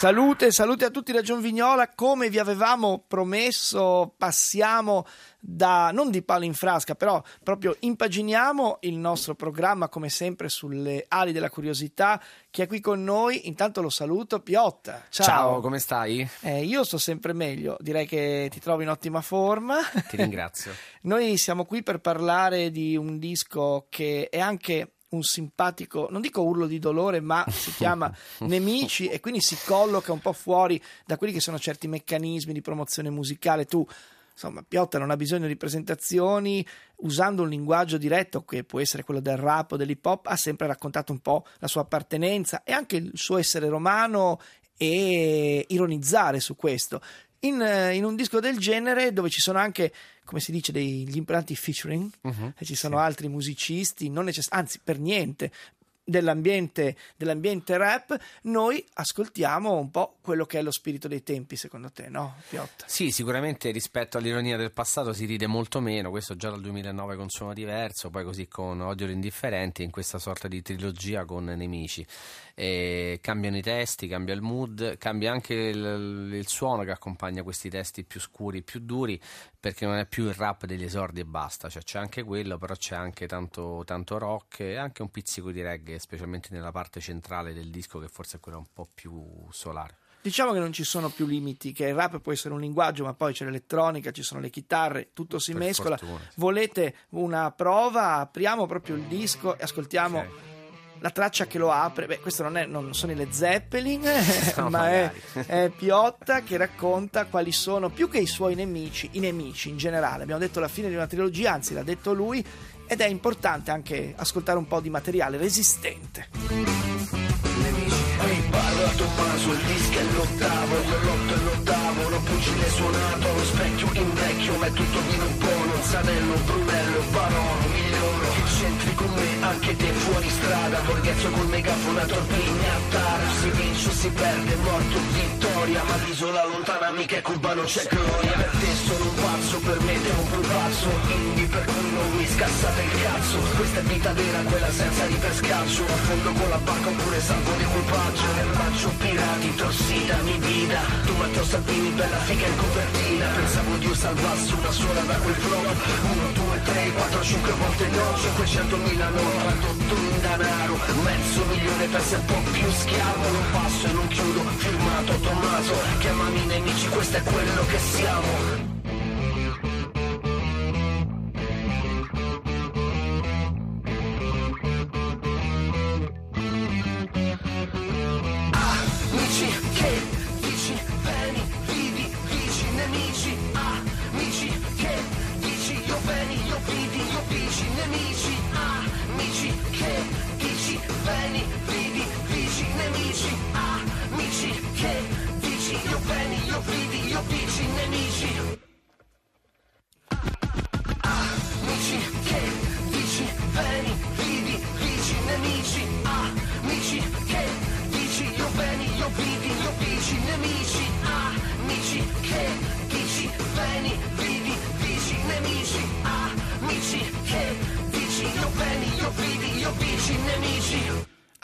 Salute, salute a tutti da Gion Vignola, come vi avevamo promesso passiamo da, non di palo in frasca, però proprio impaginiamo il nostro programma come sempre sulle ali della curiosità. Chi è qui con noi, intanto lo saluto, Piotta. Ciao, Ciao come stai? Eh, io sto sempre meglio, direi che ti trovo in ottima forma. Ti ringrazio. noi siamo qui per parlare di un disco che è anche un simpatico, non dico urlo di dolore, ma si chiama Nemici e quindi si colloca un po' fuori da quelli che sono certi meccanismi di promozione musicale. Tu, insomma, Piotta non ha bisogno di presentazioni, usando un linguaggio diretto che può essere quello del rap o dell'hip hop, ha sempre raccontato un po' la sua appartenenza e anche il suo essere romano e ironizzare su questo. In, in, un disco del genere dove ci sono anche, come si dice, degli impianti featuring, uh-huh, e ci sono sì. altri musicisti, non necess- anzi per niente, dell'ambiente, dell'ambiente rap, noi ascoltiamo un po' quello che è lo spirito dei tempi, secondo te, no, Piotta? Sì, sicuramente rispetto all'ironia del passato si ride molto meno, questo già dal 2009 con Suono Diverso, poi così con Odio l'Indifferente, in questa sorta di trilogia con Nemici. E cambiano i testi, cambia il mood, cambia anche il, il suono che accompagna questi testi più scuri, più duri, perché non è più il rap degli esordi e basta, cioè c'è anche quello, però c'è anche tanto, tanto rock e anche un pizzico di reggae, specialmente nella parte centrale del disco che forse è quella un po' più solare. Diciamo che non ci sono più limiti, che il rap può essere un linguaggio, ma poi c'è l'elettronica, ci sono le chitarre, tutto si per mescola. Fortuna. Volete una prova? Apriamo proprio il disco e ascoltiamo. Okay la traccia che lo apre, beh, questo non, è, non sono i Led Zeppelin, no, ma è, è, Piotta che racconta quali sono più che i suoi nemici, i nemici in generale. Abbiamo detto la fine di una trilogia, anzi l'ha detto lui, ed è importante anche ascoltare un po' di materiale resistente. Nemici, ehi, parlo a Tommaso, il disco è l'ottavo, io lotto e l'ottavo, l'ho pugile suonato, lo specchio invecchio, ma è tutto vino un po', non Savello, Brunello, Barolo, Che c'entri con me anche te fuori strada. Borghezzo col megafono a torpigna Tara Si vince o si perde, morto o vittoria. Ma l'isola lontana mica è Cuba non c'è gloria. Per te sono un pazzo, per me te un pupazzo. Indie per cui non mi scassate il cazzo. Questa è vita vera, quella senza riperscaccio fondo con la barca oppure salvo l'equipaggio Nel bacio pirati, tossita, mi vida Tu Matteo Salvini, bella figa in copertina. Pensavo Dio salvasse una sola da quel flow. 1, 2, 3, 4, 5 volte no 500 mila no tradotto in denaro Mezzo milione per un po' più schiavo. Non passo e non chiudo, firmato Tommaso Chiamami nemici, questo è quello che siamo amici, nemici, amici che dici, veni, vidi, vici, nemici, amici che dici, io veni, io vidi, io dici, nemici.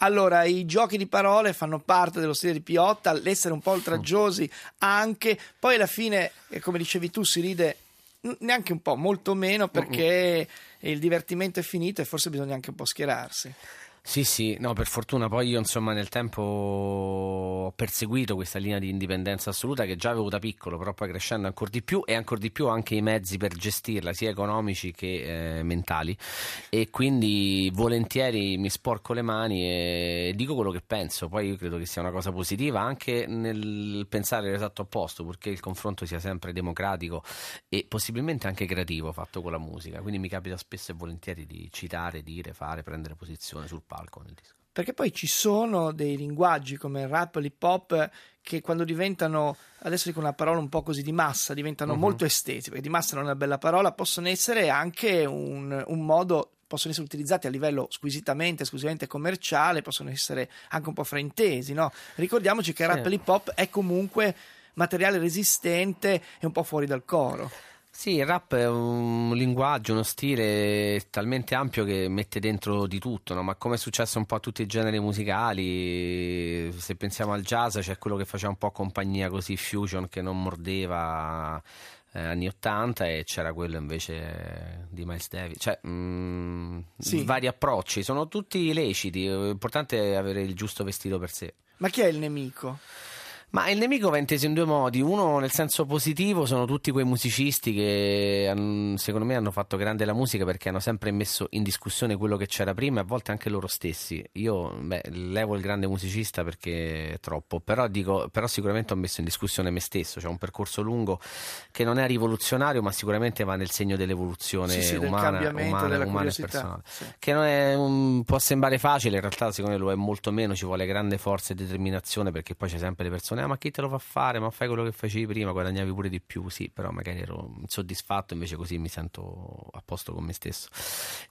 Allora, i giochi di parole fanno parte dello stile di Piotta, l'essere un po' oltraggiosi anche, poi alla fine, eh, come dicevi tu, si ride neanche un po', molto meno perché il divertimento è finito e forse bisogna anche un po' schierarsi. Sì, sì, no, per fortuna poi io insomma nel tempo ho perseguito questa linea di indipendenza assoluta che già avevo da piccolo, però poi crescendo ancora di più e ancora di più anche i mezzi per gestirla, sia economici che eh, mentali. E quindi volentieri mi sporco le mani e dico quello che penso, poi io credo che sia una cosa positiva anche nel pensare l'esatto opposto, purché il confronto sia sempre democratico e possibilmente anche creativo fatto con la musica, quindi mi capita spesso e volentieri di citare, dire, fare, prendere posizione sul palco palco nel disco. Perché poi ci sono dei linguaggi come il rap, l'hip hop che quando diventano, adesso dico una parola un po' così di massa, diventano uh-huh. molto estetiche, perché di massa non è una bella parola, possono essere anche un, un modo possono essere utilizzati a livello squisitamente, esclusivamente commerciale, possono essere anche un po' fraintesi. No? Ricordiamoci che il rap e l'hip hop è comunque materiale resistente e un po' fuori dal coro. Sì, il rap è un linguaggio, uno stile talmente ampio che mette dentro di tutto, no? ma come è successo un po' a tutti i generi musicali, se pensiamo al jazz c'è quello che faceva un po' compagnia così, fusion che non mordeva eh, anni 80 e c'era quello invece di Miles Davis, cioè mh, mm, sì. vari approcci, sono tutti leciti, l'importante è avere il giusto vestito per sé. Ma chi è il nemico? Ma il nemico va inteso in due modi. Uno, nel senso positivo, sono tutti quei musicisti che secondo me hanno fatto grande la musica perché hanno sempre messo in discussione quello che c'era prima e a volte anche loro stessi. Io beh, levo il grande musicista perché è troppo, però, dico, però sicuramente ho messo in discussione me stesso. C'è un percorso lungo che non è rivoluzionario, ma sicuramente va nel segno dell'evoluzione sì, sì, umana, del umana, umana e personale. Sì. Che è, um, può sembrare facile, in realtà secondo me lo è molto meno, ci vuole grande forza e determinazione perché poi c'è sempre le persone ah, ma chi te lo fa fare? Ma fai quello che facevi prima, guadagnavi pure di più, sì, però magari ero insoddisfatto, invece così mi sento a posto con me stesso.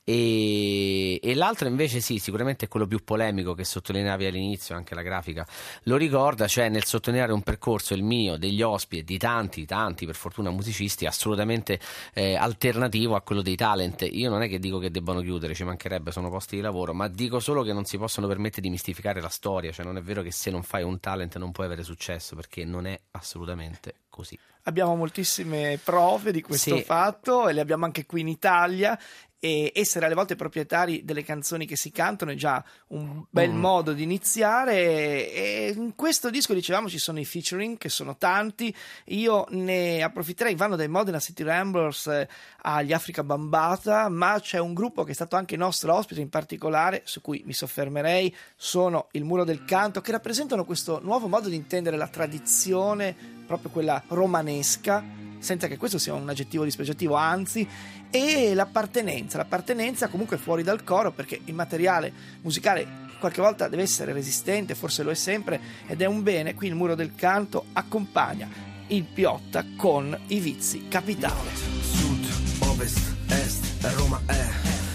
E, e l'altro invece sì, sicuramente è quello più polemico che sottolineavi all'inizio, anche la grafica lo ricorda, cioè nel sottolineare un percorso, il mio, degli ospiti di tanti, tanti per fortuna musicisti, assolutamente eh, alternativo a quello dei talent. Io non è che dico che debbano chiudere, ci mancherebbe, sono posti di lavoro, ma dico solo che non si possono permettere di mistificare la storia, cioè non è vero che se non fai un talent non puoi avere successo perché non è assolutamente così. Abbiamo moltissime prove di questo sì. fatto e le abbiamo anche qui in Italia e essere alle volte proprietari delle canzoni che si cantano è già un bel mm. modo di iniziare. E in questo disco dicevamo ci sono i featuring che sono tanti. Io ne approfitterei vanno dai Modena City Ramblers eh, agli Africa Bambata ma c'è un gruppo che è stato anche nostro ospite in particolare su cui mi soffermerei sono il Muro del Canto che rappresentano questo nuovo modo di intendere la tradizione proprio quella romanesca senza che questo sia un aggettivo dispregiativo, anzi, e l'appartenenza, l'appartenenza comunque fuori dal coro perché il materiale musicale qualche volta deve essere resistente, forse lo è sempre ed è un bene, qui il muro del canto accompagna il Piotta con i vizi capitale. Sud, ovest, est, Roma è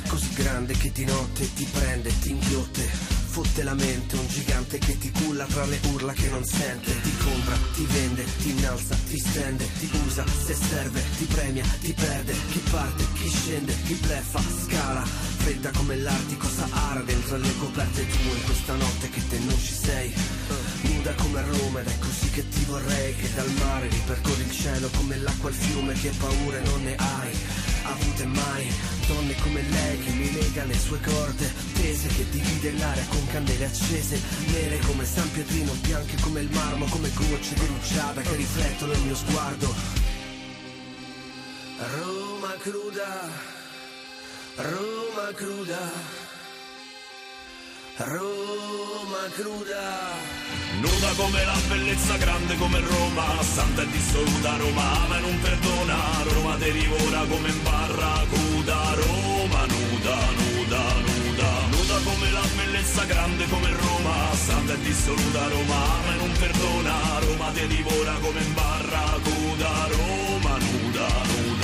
così grande che di notte ti prende, ti inghiotte fotte la mente Un gigante che ti culla tra le urla che non sente. Ti compra, ti vende, ti innalza, ti stende Ti usa, se serve, ti premia, ti perde. Chi parte, chi scende, chi bleffa, scala. Fredda come l'Artico Sahara Dentro le coperte tue. In questa notte che te non ci sei. Nuda come Roma ed è così che ti vorrei. Che dal mare ripercorri il cielo come l'acqua il fiume Che paure non ne hai avute mai. Donne come lei che mi lega le sue corde tese che divide l'aria con candele accese nere come San Pietrino bianche come il marmo come gocce di rugiada che riflettono il mio sguardo. Roma cruda Roma cruda Roma cruda Nuda come la bellezza, grande come Roma Santa e dissoluta Roma ama e non perdona Roma te divora come barracuda Roma nuda, nuda, nuda Nuda come la bellezza, grande come Roma Santa e dissoluta Roma ama e non perdona Roma te divora come barracuda Roma nuda, nuda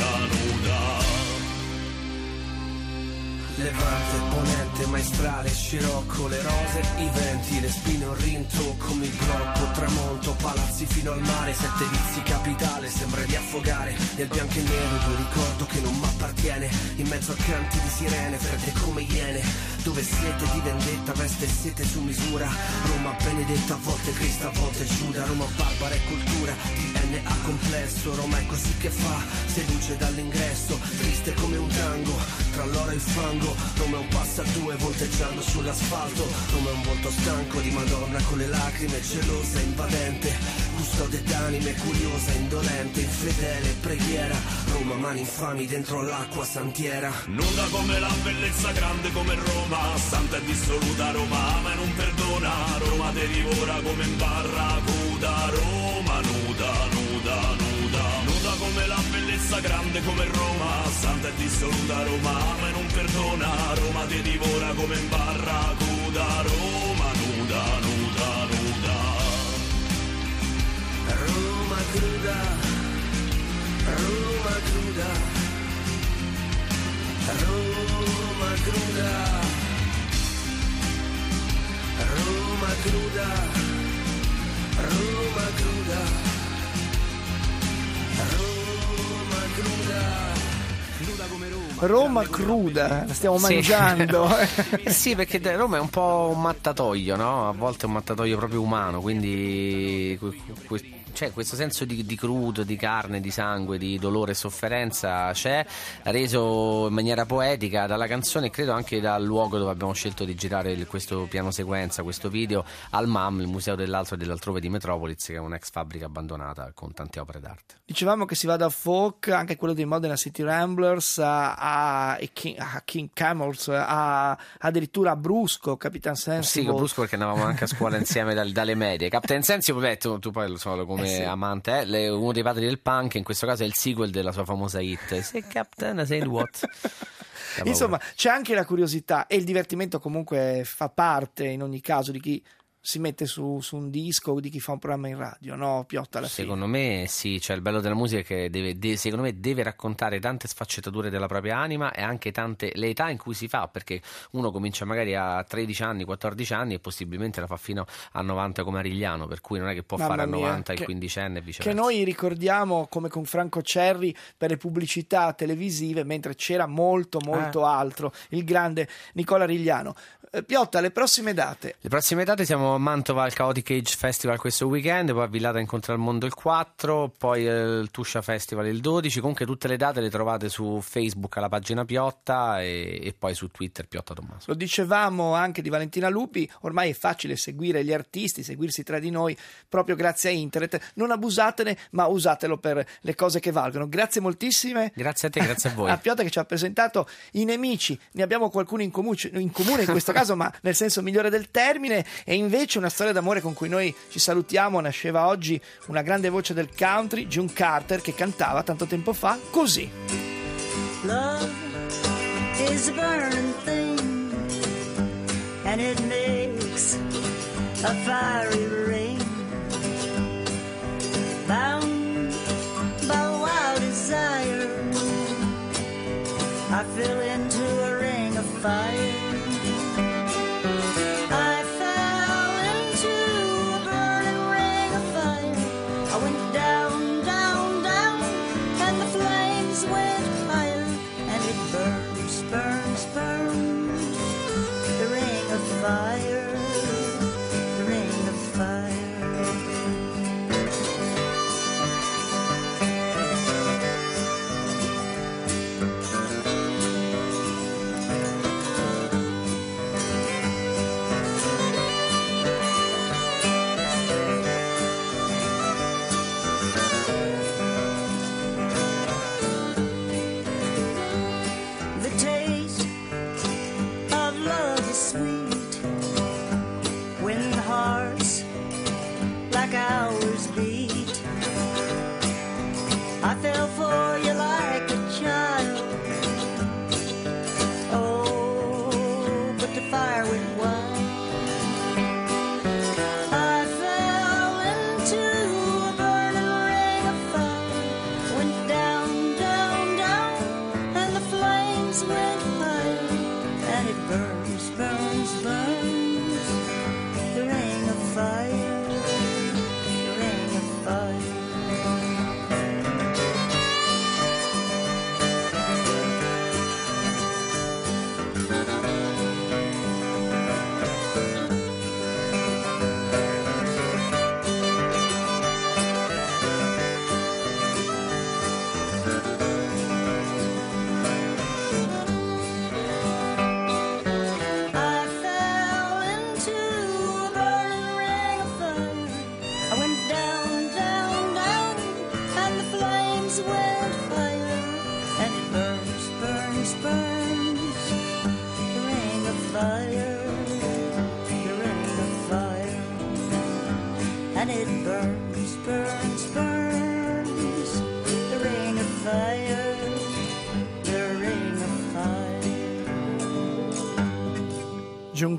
Levante, ponente, maestrale, scirocco, le rose, i venti, le spine, un rintocco, mi blocco, tramonto, palazzi fino al mare, sette vizi capitale, sembra di affogare, nel bianco e nero io ricordo che non m'appartiene, in mezzo a canti di sirene, fredde come iene, dove siete di vendetta, veste siete su misura, Roma benedetta, a volte Cristo, a volte Giuda, Roma barbara e cultura, DNA complesso, Roma è così che fa, se luce dall'ingresso, triste come un tango, tra l'oro e il fango, lungo Come un passa due volteggiando sull'asfalto. Come un volto stanco di Madonna con le lacrime Gelosa, invadente. Custode d'anime, curiosa, indolente. Infedele, preghiera. Roma, mani infami dentro l'acqua santiera. Nuda come la bellezza, grande come Roma Santa e dissoluta Roma, ma non perdona. Roma te divora come in barracuda Roma nuda, nuda, nuda. Nuda come la bellezza, grande come Roma. Santa e dissoluta Roma, ma non perdona. Roma ti divora come in barracuda, Roma nuda, nuda, nuda. Roma cruda, Roma cruda, Roma cruda, Roma cruda, Roma cruda, Roma cruda. Roma cruda, la stiamo sì. mangiando. Eh sì, perché Roma è un po' un mattatoio, no? A volte è un mattatoio proprio umano, quindi c'è questo senso di, di crudo, di carne, di sangue, di dolore e sofferenza c'è, reso in maniera poetica dalla canzone e credo anche dal luogo dove abbiamo scelto di girare il- questo piano sequenza, questo video, al MAM, il Museo dell'Altro e dell'Altrove di Metropolis, che è un'ex fabbrica abbandonata con tante opere d'arte. Dicevamo che si va da folk, anche quello dei Modena City Ramblers, a, a- King, a King Camels, a- addirittura a Brusco, Capitan Sensible. Sì, Brusco perché andavamo anche a scuola insieme dal- dalle medie. Captain Sensi, vabbè, tu, tu poi lo so come Eh sì. amante, eh, le- uno dei padri del punk, in questo caso è il sequel della sua famosa hit. Say Captain, say what? Insomma, c'è anche la curiosità e il divertimento comunque fa parte in ogni caso di chi si mette su, su un disco di chi fa un programma in radio, no? Piotta alla fine. Secondo me sì, cioè il bello della musica è che deve, de- secondo me deve raccontare tante sfaccettature della propria anima e anche tante le età in cui si fa, perché uno comincia magari a 13 anni, 14 anni e possibilmente la fa fino a 90 come Arigliano, per cui non è che può Mamma fare a mia, 90 il che- quindicenne e Che viceversa. noi ricordiamo come con Franco Cerri per le pubblicità televisive, mentre c'era molto, molto Eh. altro. Il grande Nicola Rigliano. Eh, Piotta, le prossime date. Le prossime date siamo a Mantova al Chaotic Age Festival questo weekend, poi a Villata Incontra il Mondo il 4, poi eh, il Tuscia Festival il 12. Comunque tutte le date le trovate su Facebook alla pagina Piotta e, e poi su Twitter Piotta Tommaso. Lo dicevamo anche di Valentina Lupi, ormai è facile seguire gli artisti, seguirsi tra di noi proprio grazie a internet. Non abusatene, ma usatelo per le cose che valgono. Grazie moltissime. Grazie a te, grazie a voi. A Piotta che ci ha presentato i nemici, ne abbiamo qualcuno in comune, in comune in questo caso, ma nel senso migliore del termine, e invece una storia d'amore con cui noi ci salutiamo. Nasceva oggi una grande voce del country, June Carter, che cantava tanto tempo fa così. Love is a burning thing, and it makes a fiery ring. Bound by wild desire, I fell into a ring of fire.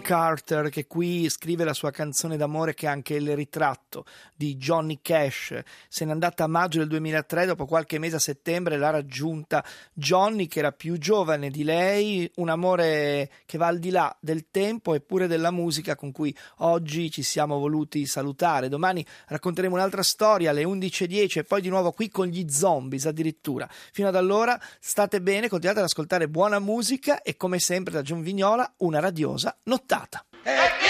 Carter che qui scrive la sua canzone d'amore che è anche il ritratto di Johnny Cash. Se n'è andata a maggio del 2003, dopo qualche mese a settembre l'ha raggiunta Johnny che era più giovane di lei, un amore che va al di là del tempo e pure della musica con cui oggi ci siamo voluti salutare. Domani racconteremo un'altra storia alle 11.10 e poi di nuovo qui con gli zombies addirittura. Fino ad allora state bene, continuate ad ascoltare buona musica e come sempre da John Vignola una radiosa nottata. Evviva!